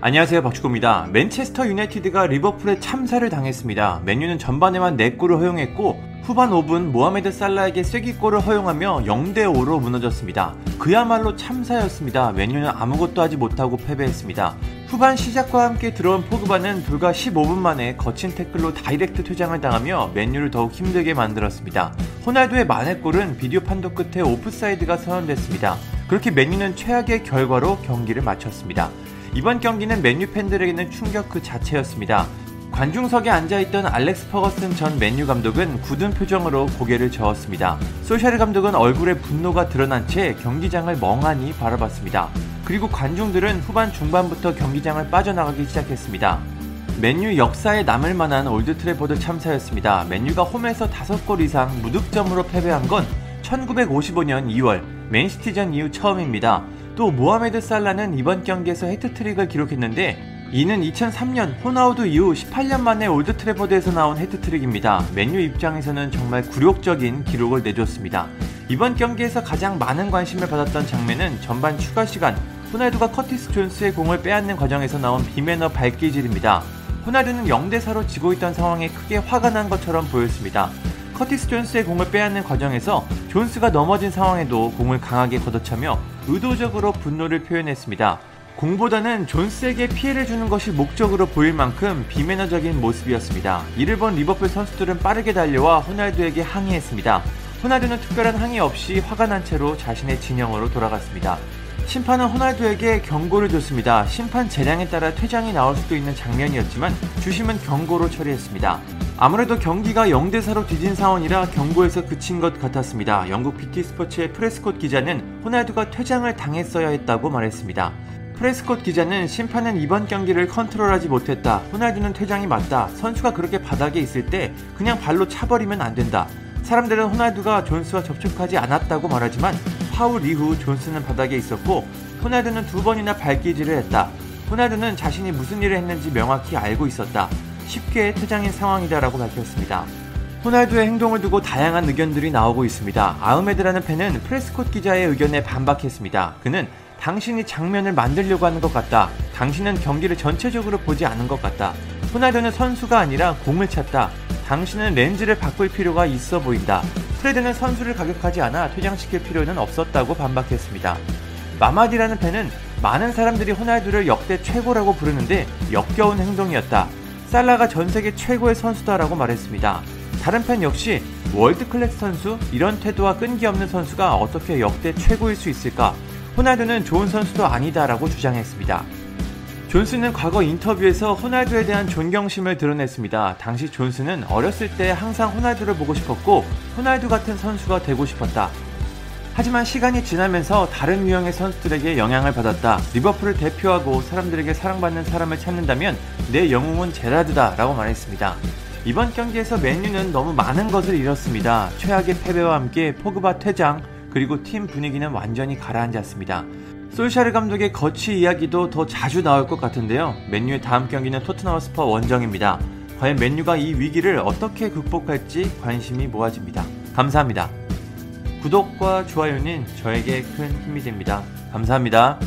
안녕하세요 박주호입니다. 맨체스터 유나이티드가 리버풀에 참사를 당했습니다. 맨유는 전반에만 4골을 허용했고 후반 5분 모하메드 살라에게 쐐기골을 허용하며 0대5로 무너졌습니다. 그야말로 참사였습니다. 맨유는 아무것도 하지 못하고 패배했습니다. 후반 시작과 함께 들어온 포그바는 불과 15분 만에 거친 태클로 다이렉트 퇴장을 당하며 맨유를 더욱 힘들게 만들었습니다. 호날두의 만회골은 비디오 판독 끝에 오프사이드가 선언됐습니다. 그렇게 맨유는 최악의 결과로 경기를 마쳤습니다. 이번 경기는 맨유 팬들에게는 충격 그 자체였습니다. 관중석에 앉아있던 알렉스 퍼거슨 전 맨유 감독은 굳은 표정으로 고개를 저었습니다. 솔샤르 감독은 얼굴에 분노가 드러난 채 경기장을 멍하니 바라봤습니다. 그리고 관중들은 후반 중반부터 경기장을 빠져나가기 시작했습니다. 맨유 역사에 남을 만한 올드 트래포드 참사였습니다. 맨유가 홈에서 5골 이상 무득점으로 패배한 건 1955년 2월 맨시티전 이후 처음입니다. 또 모하메드 살라는 이번 경기에서 해트트릭을 기록했는데 이는 2003년 호나우두 이후 18년 만에 올드 트래포드에서 나온 해트트릭입니다. 맨유 입장에서는 정말 굴욕적인 기록을 내줬습니다. 이번 경기에서 가장 많은 관심을 받았던 장면은 전반 추가 시간 호날두가 커티스 존스의 공을 빼앗는 과정에서 나온 비매너 발길질입니다. 호날두는 0대4로 지고 있던 상황에 크게 화가 난 것처럼 보였습니다. 커티스 존스의 공을 빼앗는 과정에서 존스가 넘어진 상황에도 공을 강하게 걷어차며 의도적으로 분노를 표현했습니다. 공보다는 존스에게 피해를 주는 것이 목적으로 보일 만큼 비매너적인 모습이었습니다. 이를 본 리버풀 선수들은 빠르게 달려와 호날두에게 항의했습니다. 호날두는 특별한 항의 없이 화가 난 채로 자신의 진영으로 돌아갔습니다. 심판은 호날두에게 경고를 줬습니다. 심판 재량에 따라 퇴장이 나올 수도 있는 장면이었지만 주심은 경고로 처리했습니다. 아무래도 경기가 0대4로 뒤진 상황이라 경고에서 그친 것 같았습니다. 영국 BT 스포츠의 프레스콧 기자는 호날두가 퇴장을 당했어야 했다고 말했습니다. 프레스콧 기자는 심판은 이번 경기를 컨트롤하지 못했다. 호날두는 퇴장이 맞다. 선수가 그렇게 바닥에 있을 때 그냥 발로 차버리면 안 된다. 사람들은 호날두가 존스와 접촉하지 않았다고 말하지만 파울 이후 존스는 바닥에 있었고 호날두는 두 번이나 발기질을 했다. 호날두는 자신이 무슨 일을 했는지 명확히 알고 있었다. 쉽게 퇴장인 상황이다라고 밝혔습니다. 호날두의 행동을 두고 다양한 의견들이 나오고 있습니다. 아흐메드라는 팬은 프레스콧 기자의 의견에 반박했습니다. 그는 당신이 장면을 만들려고 하는 것 같다. 당신은 경기를 전체적으로 보지 않은 것 같다. 호날두는 선수가 아니라 공을 찼다. 당신은 렌즈를 바꿀 필요가 있어 보인다. 프레드는 선수를 가격하지 않아 퇴장시킬 필요는 없었다고 반박했습니다. 마마디라는 팬은 많은 사람들이 호날두를 역대 최고라고 부르는데 역겨운 행동이었다. 살라가 전 세계 최고의 선수다라고 말했습니다. 다른 팬 역시 월드 클래스 선수 이런 태도와 끈기 없는 선수가 어떻게 역대 최고일 수 있을까? 호날두는 좋은 선수도 아니다라고 주장했습니다. 존스는 과거 인터뷰에서 호날두에 대한 존경심을 드러냈습니다. 당시 존스는 어렸을 때 항상 호날두를 보고 싶었고 호날두 같은 선수가 되고 싶었다. 하지만 시간이 지나면서 다른 유형의 선수들에게 영향을 받았다. 리버풀을 대표하고 사람들에게 사랑받는 사람을 찾는다면 내 영웅은 제라드다 라고 말했습니다. 이번 경기에서 맨유는 너무 많은 것을 잃었습니다. 최악의 패배와 함께 포그바 퇴장, 그리고 팀 분위기는 완전히 가라앉았습니다. 솔샤르 감독의 거취 이야기도 더 자주 나올 것 같은데요. 맨유의 다음 경기는 토트넘 스퍼스 원정입니다. 과연 맨유가 이 위기를 어떻게 극복할지 관심이 모아집니다. 감사합니다. 구독과 좋아요는 저에게 큰 힘이 됩니다. 감사합니다.